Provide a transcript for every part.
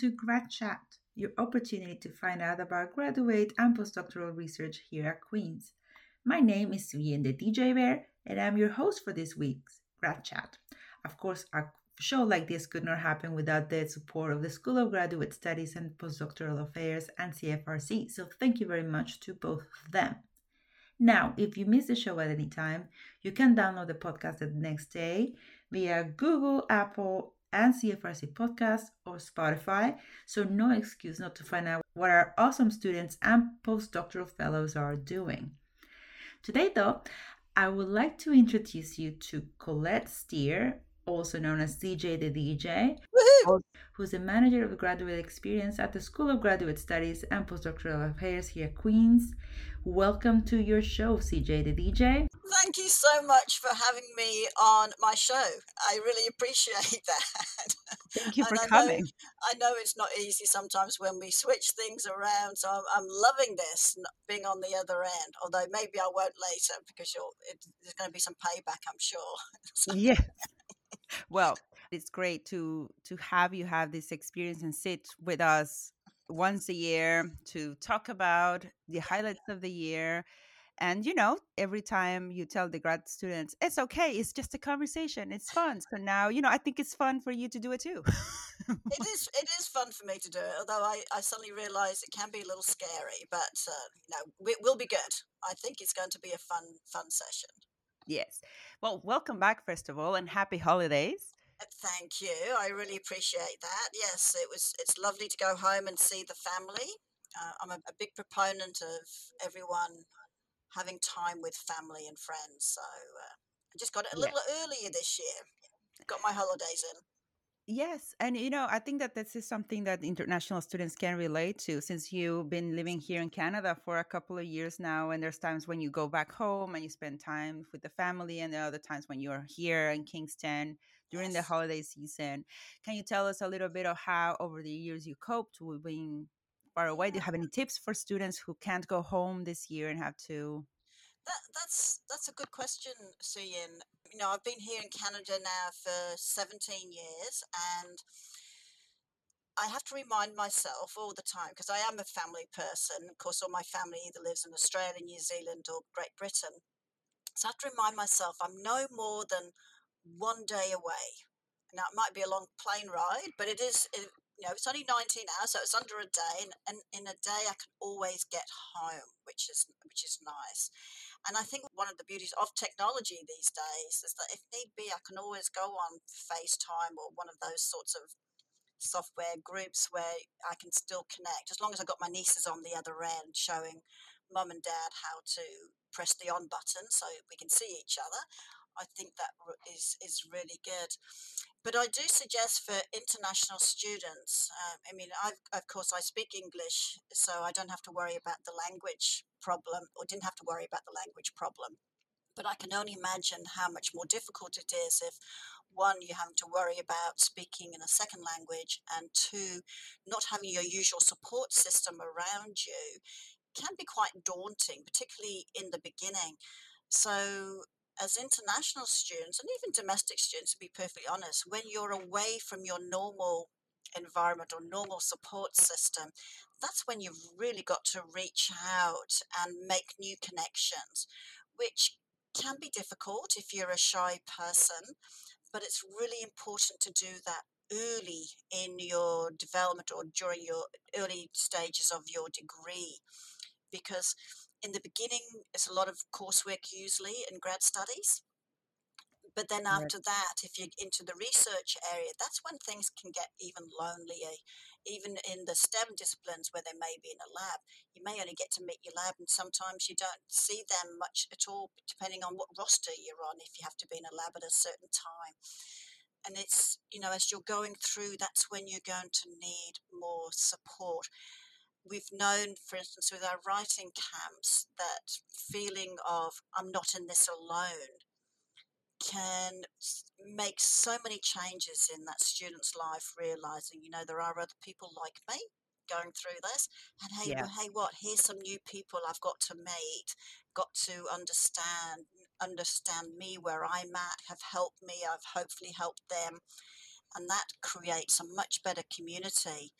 To Grad Chat, your opportunity to find out about graduate and postdoctoral research here at Queen's. My name is Suyin the DJ Bear, and I'm your host for this week's Grad Chat. Of course, a show like this could not happen without the support of the School of Graduate Studies and Postdoctoral Affairs and CFRC, so thank you very much to both of them. Now, if you miss the show at any time, you can download the podcast the next day via Google, Apple, and CFRC podcast or Spotify, so no excuse not to find out what our awesome students and postdoctoral fellows are doing. Today, though, I would like to introduce you to Colette Steer, also known as CJ the DJ, who's the manager of graduate experience at the School of Graduate Studies and Postdoctoral Affairs here at Queen's. Welcome to your show, CJ the DJ. Thank you so much for having me on my show. I really appreciate that. Thank you for I coming. Know, I know it's not easy sometimes when we switch things around, so I'm, I'm loving this being on the other end. Although maybe I won't later because it, there's going to be some payback, I'm sure. so. Yeah. Well, it's great to to have you have this experience and sit with us once a year to talk about the highlights of the year and you know every time you tell the grad students it's okay it's just a conversation it's fun so now you know i think it's fun for you to do it too. It is it is fun for me to do it although i, I suddenly realize it can be a little scary but uh, you know it will be good. I think it's going to be a fun fun session. Yes. Well welcome back first of all and happy holidays Thank you. I really appreciate that. Yes, it was. It's lovely to go home and see the family. Uh, I'm a, a, big proponent of everyone having time with family and friends. So uh, I just got it a yeah. little earlier this year. Got my holidays in. Yes, and you know, I think that this is something that international students can relate to since you've been living here in Canada for a couple of years now. And there's times when you go back home and you spend time with the family, and there are other times when you're here in Kingston during the holiday season. Can you tell us a little bit of how, over the years, you coped with being far away? Do you have any tips for students who can't go home this year and have to? That, that's that's a good question, Suyin. You know, I've been here in Canada now for 17 years, and I have to remind myself all the time because I am a family person. Of course, all my family either lives in Australia, New Zealand, or Great Britain. So I have to remind myself I'm no more than one day away. Now it might be a long plane ride, but it is. It, you know, it's only 19 hours, so it's under a day, and, and in a day I can always get home, which is which is nice. And I think one of the beauties of technology these days is that if need be, I can always go on FaceTime or one of those sorts of software groups where I can still connect, as long as I've got my nieces on the other end showing mum and dad how to press the on button so we can see each other. I think that is is really good. But I do suggest for international students. Uh, I mean, I've, of course, I speak English, so I don't have to worry about the language problem, or didn't have to worry about the language problem. But I can only imagine how much more difficult it is if one, you're having to worry about speaking in a second language, and two, not having your usual support system around you can be quite daunting, particularly in the beginning. So as international students and even domestic students, to be perfectly honest, when you're away from your normal environment or normal support system, that's when you've really got to reach out and make new connections, which can be difficult if you're a shy person, but it's really important to do that early in your development or during your early stages of your degree because in the beginning, it's a lot of coursework usually in grad studies. But then after right. that, if you're into the research area, that's when things can get even lonelier. Even in the STEM disciplines where they may be in a lab, you may only get to meet your lab, and sometimes you don't see them much at all, depending on what roster you're on, if you have to be in a lab at a certain time. And it's, you know, as you're going through, that's when you're going to need more support we've known, for instance, with our writing camps, that feeling of I'm not in this alone can make so many changes in that student's life, realizing, you know, there are other people like me going through this. And hey, yeah. well, hey, what? Here's some new people I've got to meet, got to understand, understand me where I'm at, have helped me, I've hopefully helped them. and that creates a much better community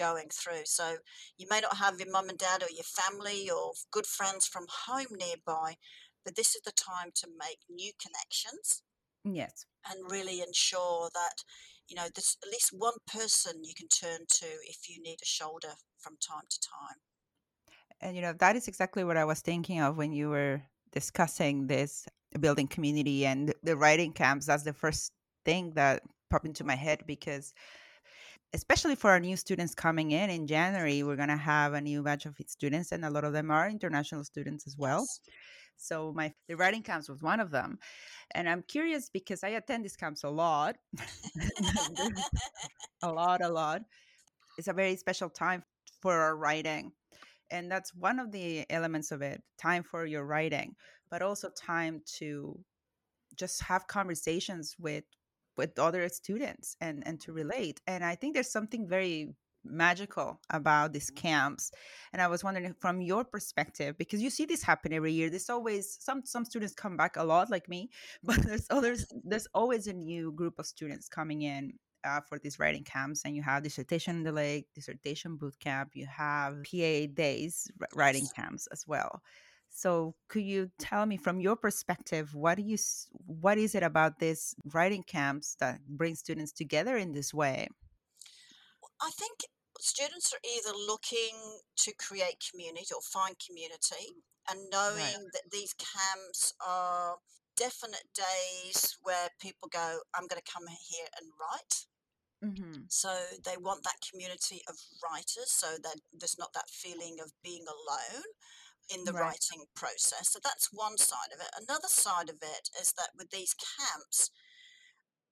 going through. So you may not have your mum and dad or your family or good friends from home nearby, but this is the time to make new connections. Yes. And really ensure that, you know, there's at least one person you can turn to if you need a shoulder from time to time. And, you know, that is exactly what I was thinking of when you were discussing this building community and the writing camps. That's the first thing that popped into my head because especially for our new students coming in in January, we're going to have a new batch of students, and a lot of them are international students as well. Yes. So my the writing camps was one of them, and I'm curious because I attend these camps a lot, a lot, a lot. It's a very special time for our writing, and that's one of the elements of it: time for your writing, but also time to just have conversations with with other students and and to relate and i think there's something very magical about these camps and i was wondering from your perspective because you see this happen every year there's always some some students come back a lot like me but there's others there's always a new group of students coming in uh, for these writing camps and you have dissertation in the lake dissertation boot camp you have pa days writing camps as well so, could you tell me from your perspective what do you what is it about this writing camps that bring students together in this way? I think students are either looking to create community or find community and knowing right. that these camps are definite days where people go, I'm going to come here and write. Mm-hmm. So they want that community of writers so that there's not that feeling of being alone in the right. writing process. So that's one side of it. Another side of it is that with these camps,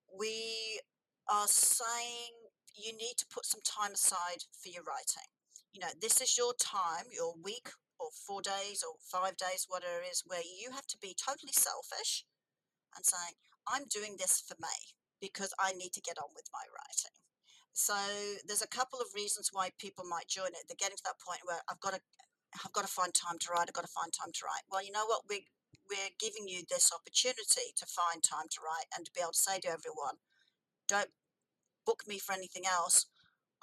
we are saying you need to put some time aside for your writing. You know, this is your time, your week or four days or five days, whatever it is, where you have to be totally selfish and saying, I'm doing this for me because I need to get on with my writing. So there's a couple of reasons why people might join it. They're getting to that point where I've got to I've got to find time to write. I've got to find time to write. Well, you know what? We're, we're giving you this opportunity to find time to write and to be able to say to everyone, don't book me for anything else.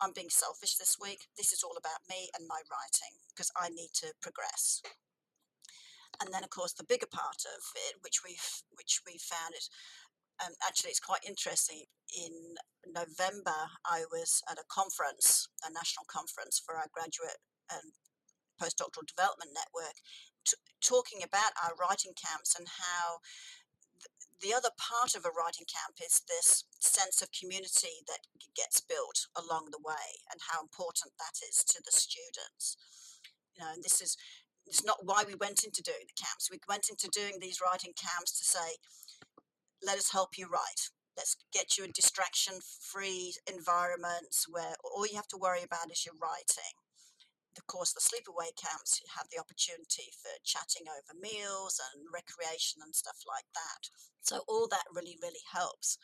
I'm being selfish this week. This is all about me and my writing because I need to progress. And then, of course, the bigger part of it, which we've which we found it, um, actually it's quite interesting. In November, I was at a conference, a national conference for our graduate and postdoctoral development network, t- talking about our writing camps and how the other part of a writing camp is this sense of community that gets built along the way and how important that is to the students. You know, and this is it's not why we went into doing the camps. We went into doing these writing camps to say, let us help you write. Let's get you in distraction free environments where all you have to worry about is your writing of course, the sleepaway camps have the opportunity for chatting over meals and recreation and stuff like that. So all that really, really helps.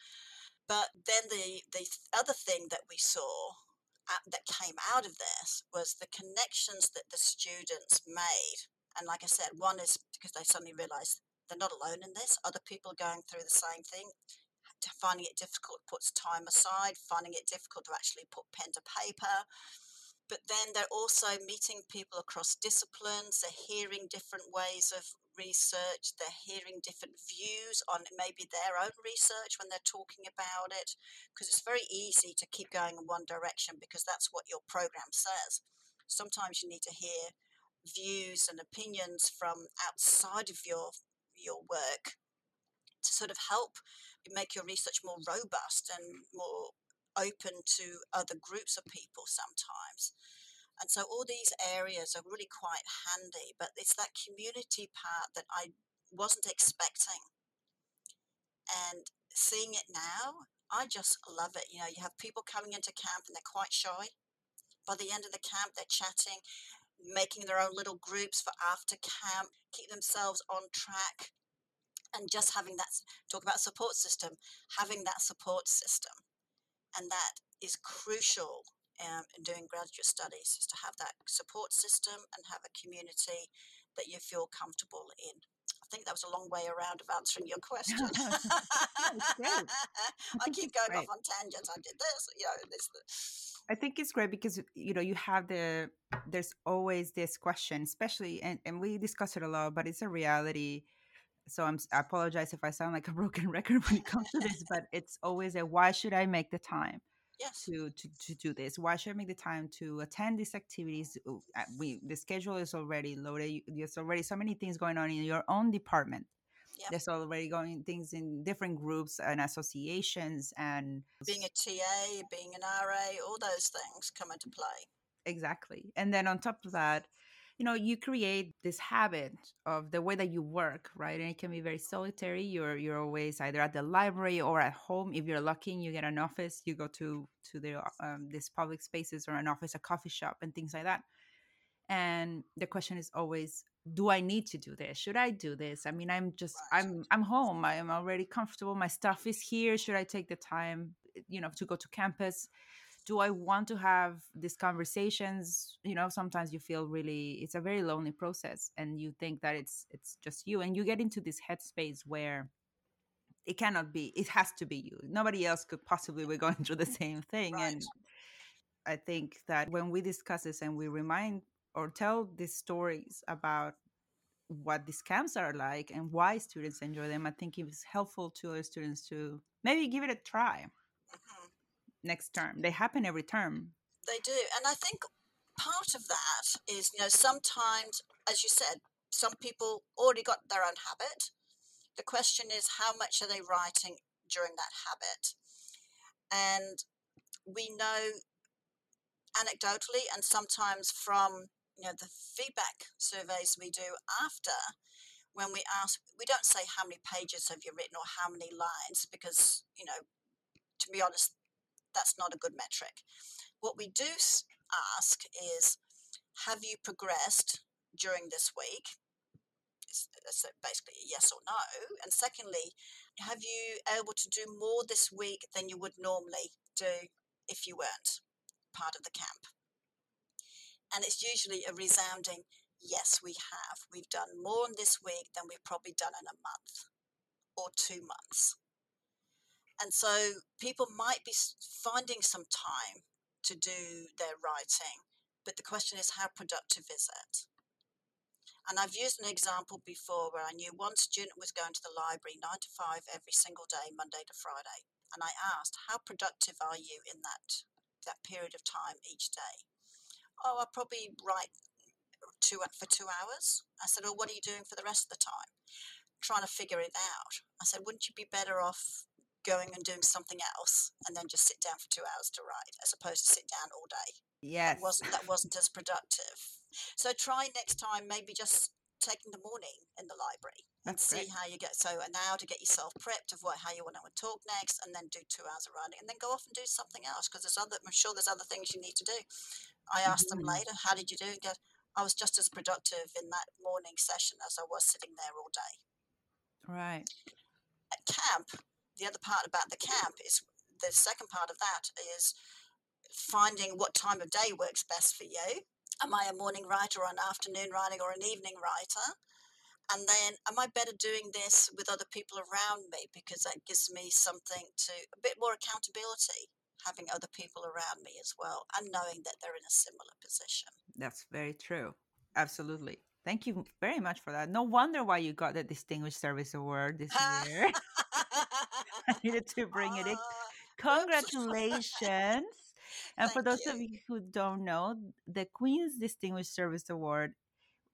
But then the the other thing that we saw at, that came out of this was the connections that the students made. And like I said, one is because they suddenly realised they're not alone in this. Other people are going through the same thing finding it difficult puts time aside, finding it difficult to actually put pen to paper, but then they're also meeting people across disciplines, they're hearing different ways of research, they're hearing different views on maybe their own research when they're talking about it, because it's very easy to keep going in one direction because that's what your program says. Sometimes you need to hear views and opinions from outside of your your work to sort of help make your research more robust and more open to other groups of people sometimes. And so all these areas are really quite handy, but it's that community part that I wasn't expecting. And seeing it now, I just love it. You know, you have people coming into camp and they're quite shy. By the end of the camp, they're chatting, making their own little groups for after camp, keep themselves on track, and just having that talk about support system, having that support system and that is crucial um, in doing graduate studies is to have that support system and have a community that you feel comfortable in. I think that was a long way around of answering your question. I, I keep going off on tangents. I did this, you know, this. I think it's great because you know you have the there's always this question, especially and, and we discuss it a lot, but it's a reality. So I'm I apologize if I sound like a broken record when it comes to this, but it's always a why should I make the time? yes. to, to to do this why should i make the time to attend these activities we the schedule is already loaded there's already so many things going on in your own department yep. there's already going things in different groups and associations and being a ta being an ra all those things come into play exactly and then on top of that you know you create this habit of the way that you work right? And it can be very solitary. You're you're always either at the library or at home. If you're lucky and you get an office you go to to the um, these public spaces or an office a coffee shop and things like that. And the question is always do i need to do this? Should i do this? I mean i'm just i'm i'm home. I am already comfortable. My stuff is here. Should i take the time you know to go to campus do I want to have these conversations? You know, sometimes you feel really it's a very lonely process and you think that it's it's just you and you get into this headspace where it cannot be it has to be you nobody else could possibly be going through the same thing right. and i think that when we discuss this and we remind or tell these stories about what these camps are like and why students enjoy them i think it's helpful to other students to maybe give it a try mm-hmm. Next term. They happen every term. They do. And I think part of that is, you know, sometimes, as you said, some people already got their own habit. The question is, how much are they writing during that habit? And we know anecdotally and sometimes from you know the feedback surveys we do after when we ask we don't say how many pages have you written or how many lines because you know to be honest that's not a good metric. What we do ask is have you progressed during this week? Uh, so basically yes or no. And secondly, have you able to do more this week than you would normally do if you weren't part of the camp? And it's usually a resounding yes, we have. We've done more in this week than we've probably done in a month or two months. And so people might be finding some time to do their writing, but the question is how productive is it? And I've used an example before where I knew one student was going to the library nine to five every single day, Monday to Friday. And I asked, How productive are you in that, that period of time each day? Oh, I probably write two for two hours. I said, Well, what are you doing for the rest of the time? Trying to figure it out. I said, Wouldn't you be better off going and doing something else and then just sit down for two hours to write as opposed to sit down all day. Yes. That wasn't that wasn't as productive. So try next time maybe just taking the morning in the library and That's see great. how you get so an hour to get yourself prepped of what how you want to talk next and then do two hours of writing and then go off and do something else because there's other I'm sure there's other things you need to do. I asked mm-hmm. them later, how did you do? And I was just as productive in that morning session as I was sitting there all day. Right. At camp, the other part about the camp is the second part of that is finding what time of day works best for you. Am I a morning writer or an afternoon writer or an evening writer? And then, am I better doing this with other people around me because that gives me something to a bit more accountability, having other people around me as well, and knowing that they're in a similar position. That's very true. Absolutely. Thank you very much for that. No wonder why you got the Distinguished Service Award this year. I needed to bring it in. Ah, Congratulations. and for those you. of you who don't know, the Queen's Distinguished Service Award,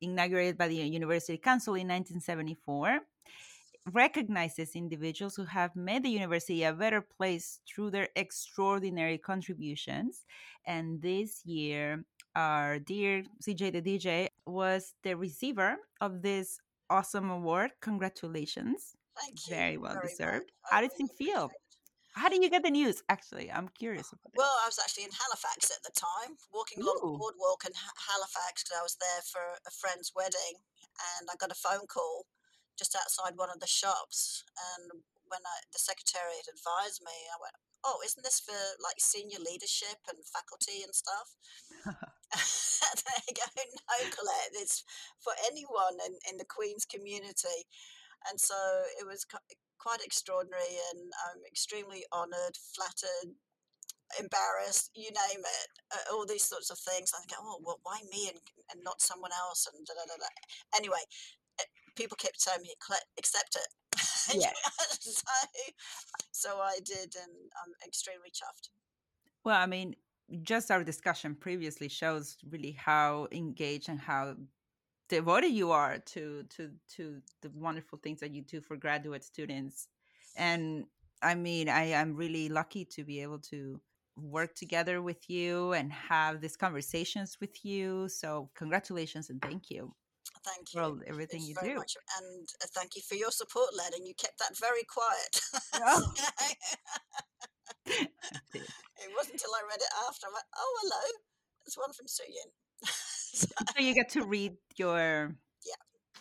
inaugurated by the University Council in 1974, recognizes individuals who have made the university a better place through their extraordinary contributions. And this year, our dear CJ the DJ was the receiver of this awesome award. Congratulations. Thank you. Very well very deserved. How does it feel? How did you get the news? Actually, I'm curious about Well, I was actually in Halifax at the time, walking along the boardwalk in Halifax because I was there for a friend's wedding, and I got a phone call just outside one of the shops. And when I, the secretary had advised me, I went, "Oh, isn't this for like senior leadership and faculty and stuff?" there you go. No, Colette, it's for anyone in, in the Queen's community. And so it was quite extraordinary, and I'm extremely honoured, flattered, embarrassed, you name it, uh, all these sorts of things. I think, oh, well, why me and, and not someone else? And da, da, da, da. anyway, it, eh, people kept telling me, accept it. Yeah. so, so I did, and I'm extremely chuffed. Well, I mean, just our discussion previously shows really how engaged and how devoted you are to to to the wonderful things that you do for graduate students and i mean i am really lucky to be able to work together with you and have these conversations with you. So congratulations and thank you. Thank you for everything you do. Much. And uh, thank you for your support, Len, and you kept that very quiet. Oh. it wasn't until I read it after I went, oh, hello, there's one from Suyin. so, you get to read your. Yeah,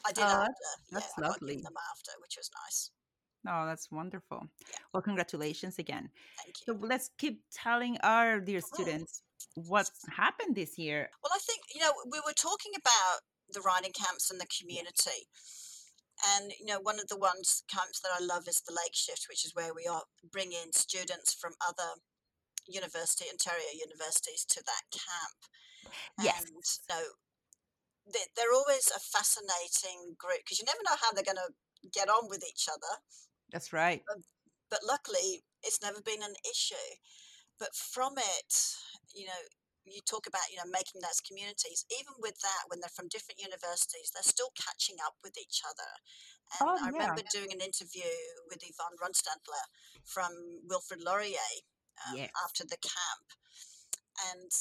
I did oh, after. That's yeah, lovely. Them after, which was nice. Oh, that's wonderful. Yeah. Well, congratulations again. Thank you. So let's keep telling our dear oh. students what's happened this year. Well, I think, you know, we were talking about the writing camps and the community. And, you know, one of the ones camps that I love is the Lake Shift, which is where we are bring in students from other university, Ontario universities to that camp. Yes. And, you know, they're always a fascinating group because you never know how they're going to get on with each other. That's right. But, but luckily, it's never been an issue. But from it, you know, you talk about you know making those communities even with that when they're from different universities they're still catching up with each other and oh, i yeah. remember doing an interview with yvonne runstadler from wilfrid laurier um, yes. after the camp and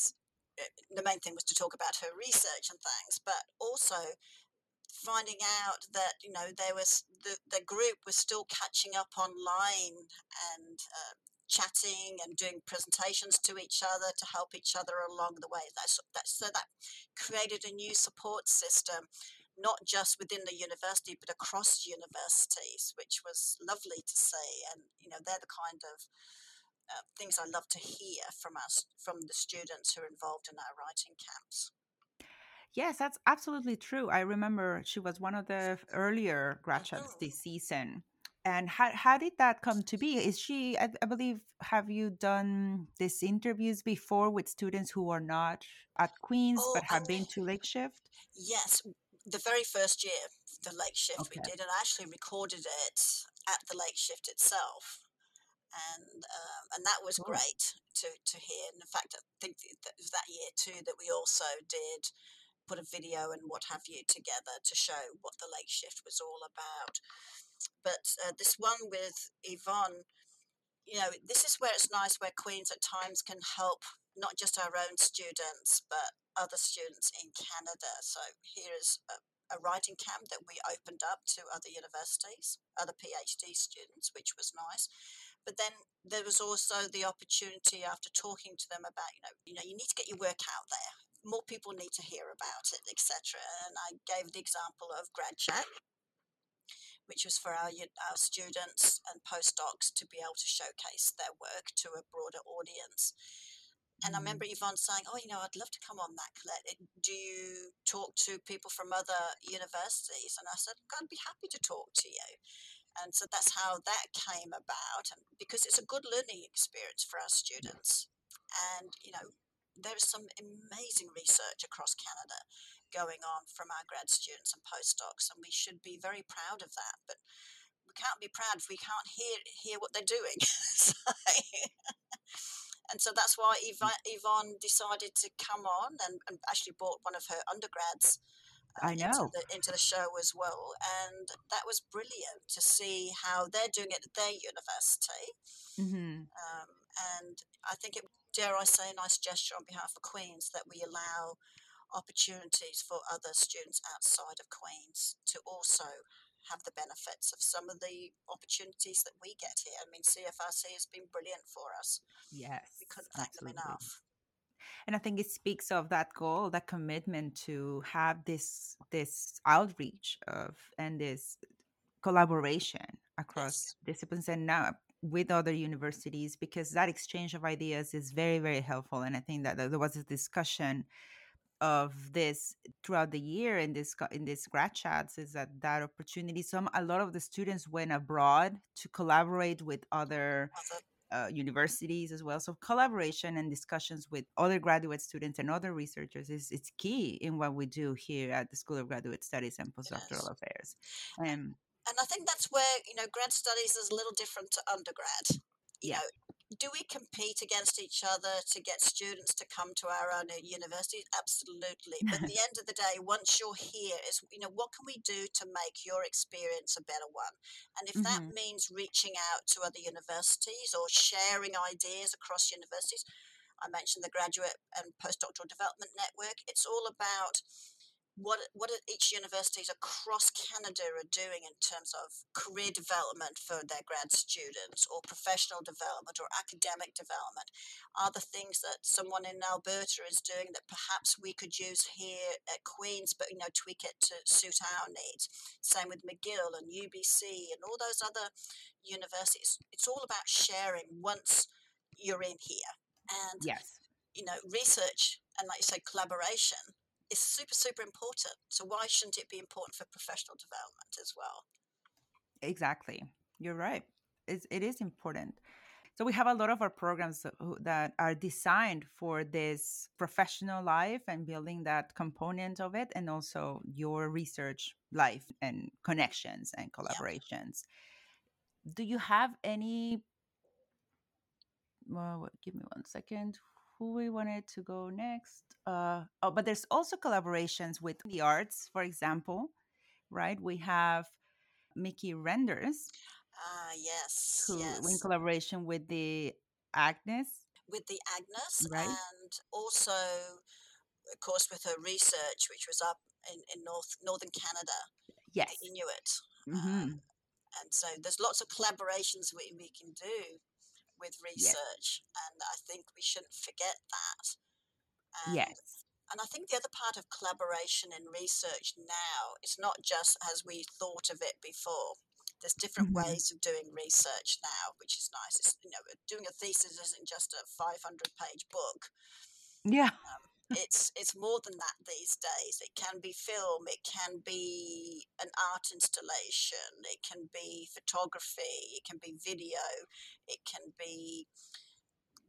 the main thing was to talk about her research and things but also finding out that you know there was the, the group was still catching up online and uh, chatting and doing presentations to each other to help each other along the way. That's, that's so that created a new support system not just within the university but across universities which was lovely to see. And you know they're the kind of uh, things I love to hear from us from the students who are involved in our writing camps Yes, that's absolutely true. I remember she was one of the earlier graduates this season. And how how did that come to be? Is she, I, I believe, have you done these interviews before with students who are not at Queens Oh, but have been to Lake Shift? yes, the very first year, the lake shift we did, and I actually recorded it at the lake shift itself, and um, and that was Cool. great to to hear. And in fact, I think that it was that year too that we also did put a video and what have you together to show what the lake shift was all about. But uh, this one with Yvonne, you know, this is where it's nice where Queens at times can help not just our own students, but other students in Canada. So here is a, a writing camp that we opened up to other universities, other PhD students, which was nice. But then there was also the opportunity after talking to them about, you know, you know, you need to get your work out there more people need to hear about it, etc. And I gave the example of Grad Chat, which was for our, our students and postdocs to be able to showcase their work to a broader audience. And I mm-hmm. remember Yvonne saying, "Oh, you know, I'd love to come on that, Colette. Do you talk to people from other universities?" And I said, "I'd be happy to talk to you." And so that's how that came about, and because it's a good learning experience for our students. And you know, there's some amazing research across Canada going on from our grad students and postdocs, and we should be very proud of that. But we can't be proud if we can't hear hear what they're doing. so, and so that's why mm. Yvonne decided to come on and, and actually brought one of her undergrads. I know into the, into the show as well, and that was brilliant to see how they're doing it at their university. Mm-hmm. Um, and I think it dare I say, a nice gesture on behalf of Queens that we allow opportunities for other students outside of Queens to also have the benefits of some of the opportunities that we get here. I mean, CFRC has been brilliant for us. Yes, we couldn't thank absolutely. them enough. And I think it speaks of that goal, that commitment to have this this outreach of and this collaboration across yes. disciplines. And now with other universities because that exchange of ideas is very very helpful and i think that there was a discussion of this throughout the year in this in this grad chats is that that opportunity some a lot of the students went abroad to collaborate with other uh, universities as well. So collaboration and discussions with other graduate students and other researchers is it's key in what we do here at the school of graduate studies and postdoctoral affairs. Um, and i think that's where you know grad studies is a little different to undergrad. You yeah. know do we compete against each other to get students to come to our own universities? Absolutely. But at the end of the day, once you're here, is you know what can we do to make your experience a better one? And if mm-hmm. that means reaching out to other universities or sharing ideas across universities, I mentioned the graduate and postdoctoral development network. It's all about what what each universities across Canada are doing in terms of career development for their grad students or professional development or academic development? Are the things that someone in Alberta is doing that perhaps we could use here at Queen's but you know tweak it to suit our needs? Same with McGill and UBC and all those other universities. It's all about sharing once you're in here. And yes. you know research and like you say collaboration is super, super important. So why shouldn't it be important for professional development as well? Exactly. You're right. It's, it is important. So we have a lot of our programs that are designed for this professional life and building that component of it, and also your research life and connections and collaborations. Yeah. Do you have any? Well, give me one second who we wanted to go next. Uh, oh, but there's also collaborations with the arts, for example, right? We have Mickey Renders. Ah, uh, yes. Who, yes. in collaboration with the Agnes. With the Agnes, right? and also, of course, with her research, which was up in, in North Northern Canada. Yes. Inuit. Mm-hmm. Um, and so there's lots of collaborations we, we can do with research, and I think we shouldn't forget that. And, yes. And I think the other part of collaboration in research now is not just as we thought of it before. There's different mm-hmm. ways of doing research now, which is nice. It's, you know, doing a thesis isn't just a 500 page book. Yeah. Um, it's it's more than that these days. It can be film, it can be an art installation, it can be photography, it can be video, it can be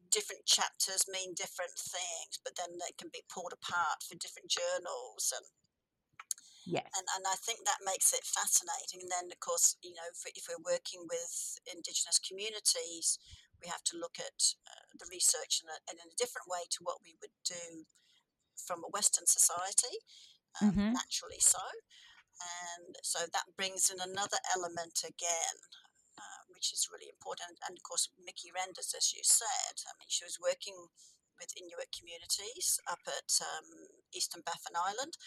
different chapters mean different things, but then they can be pulled apart for different journals and Yes. And, and I think that makes it fascinating. And then, of course, you know, if, if we're working with Indigenous communities, we have to look at uh, the research in a, in a different way to what we would do from a Western society, um, mm-hmm. naturally so. And so that brings in another element again, uh, which is really important. And of course, Mickey Renders, as you said, I mean, she was working with Inuit communities up at um, Eastern Baffin Island,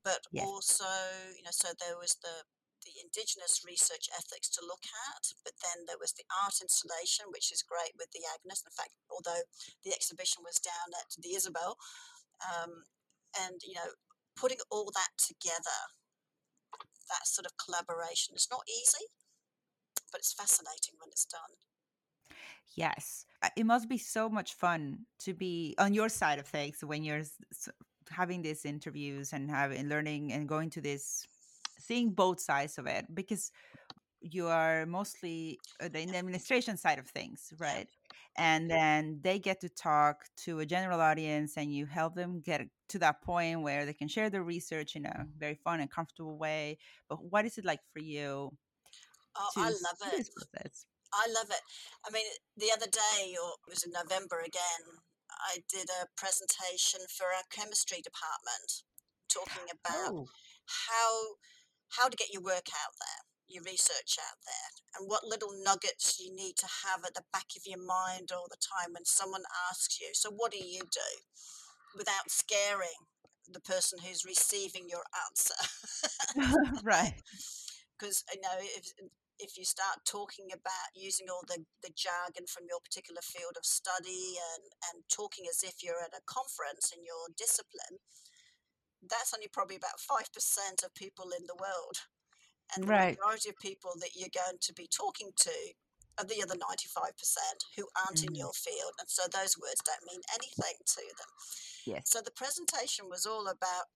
but yes. also, you know, so there was the the indigenous research ethics to look at, but then there was the art installation, which is great with the Agnes. In fact, although the exhibition was down at the Isabel, um, and you know putting all that together that sort of collaboration it's not easy but it's fascinating when it's done. Yes it must be so much fun to be on your side of things when you're having these interviews and having learning and going to this seeing both sides of it because you are mostly uh, in the administration side of things right and then they get to talk to a general audience and you help them get to that point where they can share their research in a very fun and comfortable way but what is it like for you oh i love it. i love it. I mean the other day or it was in november again i did a presentation for our chemistry department talking about oh. how how to get your work out there your research out there and what little nuggets you need to have at the back of your mind all the time when someone asks you, so what do you do without scaring the person who's receiving your answer? right. Because, you know, if, if you start talking about using all the, the jargon from your particular field of study and, and talking as if you're at a conference in your discipline, that's only probably about 5% of people in the world. And the right. majority of people that you're going to be talking to are the other 95% who aren't mm. in your field. And so those words don't mean anything to them. Yes. So the presentation was all about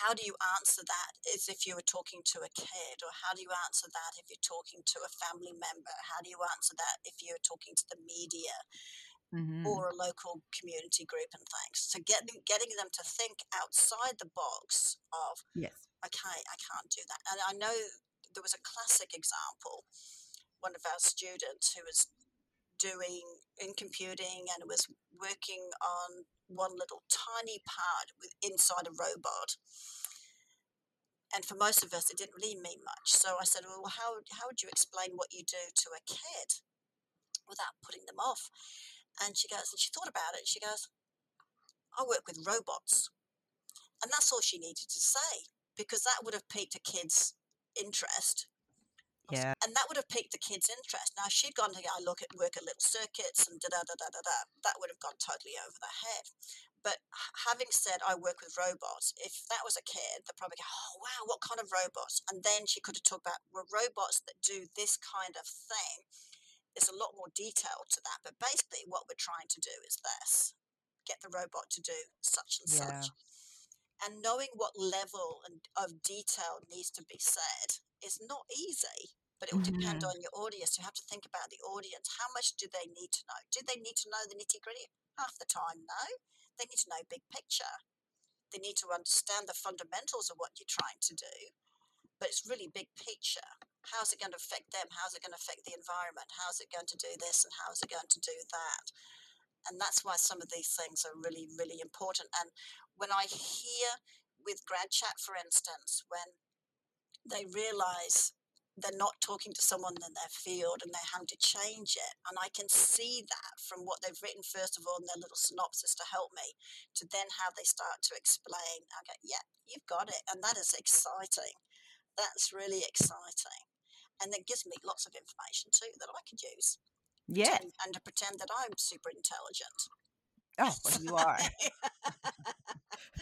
how do you answer that as if you were talking to a kid, or how do you answer that if you're talking to a family member? How do you answer that if you're talking to the media Mm-hmm. or a local community group and things? So getting getting them to think outside the box of Yes. okay, I can't do that. And I know there was a classic example. One of our students who was doing in computing and was working on one little tiny part with inside a robot. And for most of us, it didn't really mean much. So I said, "Well, how how would you explain what you do to a kid without putting them off?" And she goes, and she thought about it. She goes, "I work with robots," and that's all she needed to say because that would have piqued a kid's interest Yeah. and that would have piqued the kids' interest. Now, if she'd gone to I look at work at little circuits and da da da da da da, that would have gone totally over their head. But having said I work with robots, if that was a kid, they'd probably go, "Oh wow, what kind of robots?" And then she could have talked about well, robots that do this kind of thing. There's a lot more detail to that, but basically, what we're trying to do is this: get the robot to do such and Yeah. such. And knowing what level and- of detail needs to be said is not easy but it will depend Mhm. on your audience. You have to think about the audience. How much do they need to know? Do they need to know the nitty gritty? Half the time, no. They need to know big picture. They need to understand the fundamentals of what you're trying to do, but it's really big picture. How's it going to affect them? How's it going to affect the environment? How's it going to do this and how's it going to do that? And that's why some of these things are really, really important. And when I hear with Grad Chat, for instance, when they realize they're not talking to someone in their field and they're having to change it. And I can see that from what they've written, first of all, in their little synopsis to help me, to then how they start to explain. Go, yeah, you've got it. And that is exciting. That's really exciting. And it gives me lots of information too that I could use. Yes. And, and to pretend that I'm super intelligent. Oh, well, you are.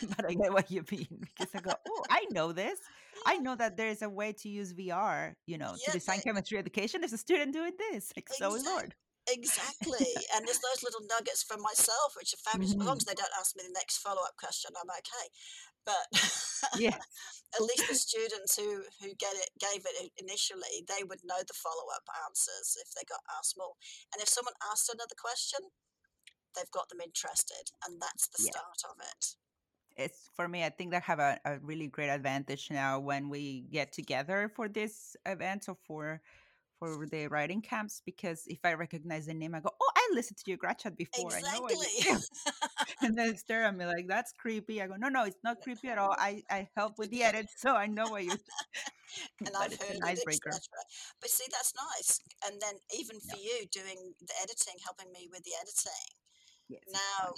but I get what you mean because I go, oh, I know this. I know that there's a way to use VR, you know, Yeah, to design they- chemistry education. There's a student doing this. Like, so Exact- Lord. Exactly. and there's those little nuggets for myself, which are fabulous. As long Mhm. as they don't ask me the next follow up question, I'm okay. But Yeah. at least the students who, who get it gave it initially, they would know the follow up answers if they got asked more. And if someone asked another question, they've got them interested, and that's the Yeah. start of it. It's for me, I think they have a, a really great advantage now when we get together for this event or for for the writing camps because if I recognize the name, I go, Oh, I listened to your grad chat before. I know Exactly. do." and then stare at me like that's creepy. I go, No, no, it's not creepy at all. I, I help with the edit, so I know what you and but I've heard an icebreaker. But see, that's nice. And then even Yeah. for you doing the editing, helping me with the editing, Yes, now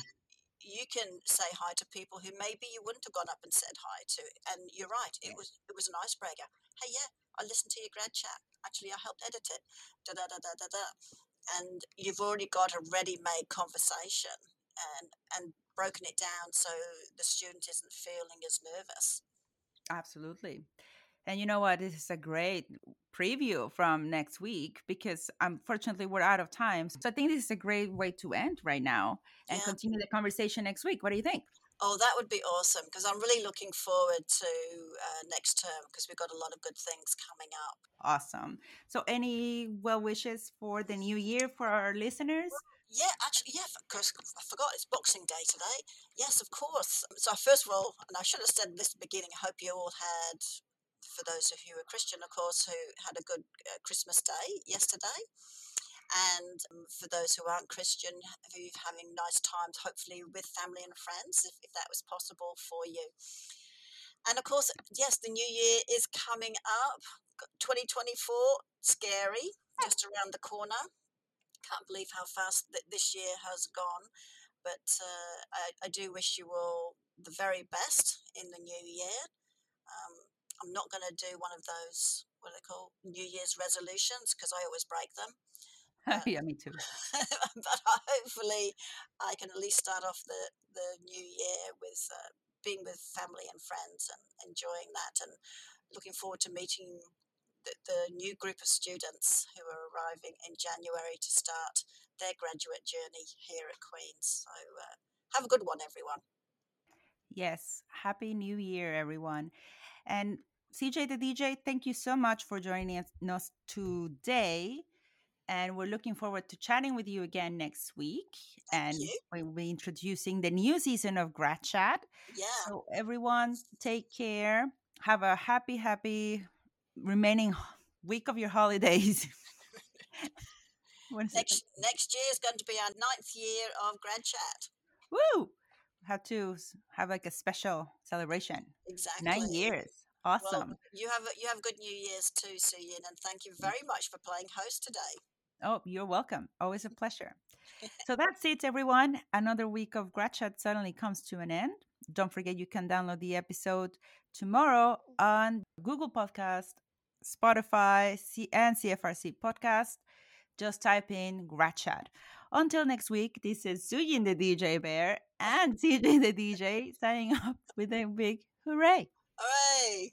you can say hi to people who maybe you wouldn't have gone up and said hi to. And you're right, it Yeah. was it was an icebreaker. Hey, yeah, I listened to your grad chat. Actually, I helped edit it. Da da da da da da. And you've already got a ready-made conversation and and broken it down so the student isn't feeling as nervous. Absolutely. And you know what? This is a great preview from next week because um, unfortunately we're out of time. So I think this is a great way to end right now and Yeah. continue the conversation next week. What do you think? Oh, that would be awesome because I'm really looking forward to uh, next term because we've got a lot of good things coming up. Awesome. So any well wishes for the new year for our listeners? Yeah, actually, yeah, because I forgot it's Boxing Day today. Yes, of course. So, first of all, and I should have said this at the beginning, I hope you all had, for those of you who are Christian, of course, who had a good uh, Christmas day yesterday. And um, for those who aren't Christian, who are having nice times, hopefully with family and friends, if, if that was possible for you. And of course, yes, the new year is coming up. 2024, scary, just around the corner can't believe how fast th- this year has gone. But uh, I, I do wish you all the very best in the new year. Um, I'm not going to do one of those, what are they call, New Year's resolutions, because I always break them. yeah, me too. but hopefully, I can at least start off the, the new year with uh, being with family and friends and enjoying that and looking forward to meeting the, the new group of students who are arriving in January to start their graduate journey here at Queen's. So uh, Have a good one, everyone. Yes. Happy New Year, everyone. And CJ the DJ, thank you so much for joining us today. And we're looking forward to chatting with you again next week. Thank and you. we'll be introducing the new season of Grad Chat. Yeah. So, everyone, take care. Have a happy, happy remaining week of your holidays. When is it? Next next year is going to be our ninth year of Grad Chat. Woo! Have to have like a special celebration. Exactly. Nine years. Awesome. Well, you have you have good New Year's too, Suyin, and thank you very much for playing host today. Oh, you're welcome. Always a pleasure. so that's it, everyone. Another week of Grad Chat suddenly comes to an end. Don't forget you can download the episode tomorrow on Google Podcast, Spotify, C- and CFRC Podcast. Just type in Grad Chat. Until next week, this is Suyin the DJ Bear and CJ the DJ signing off with a big hooray. Hooray!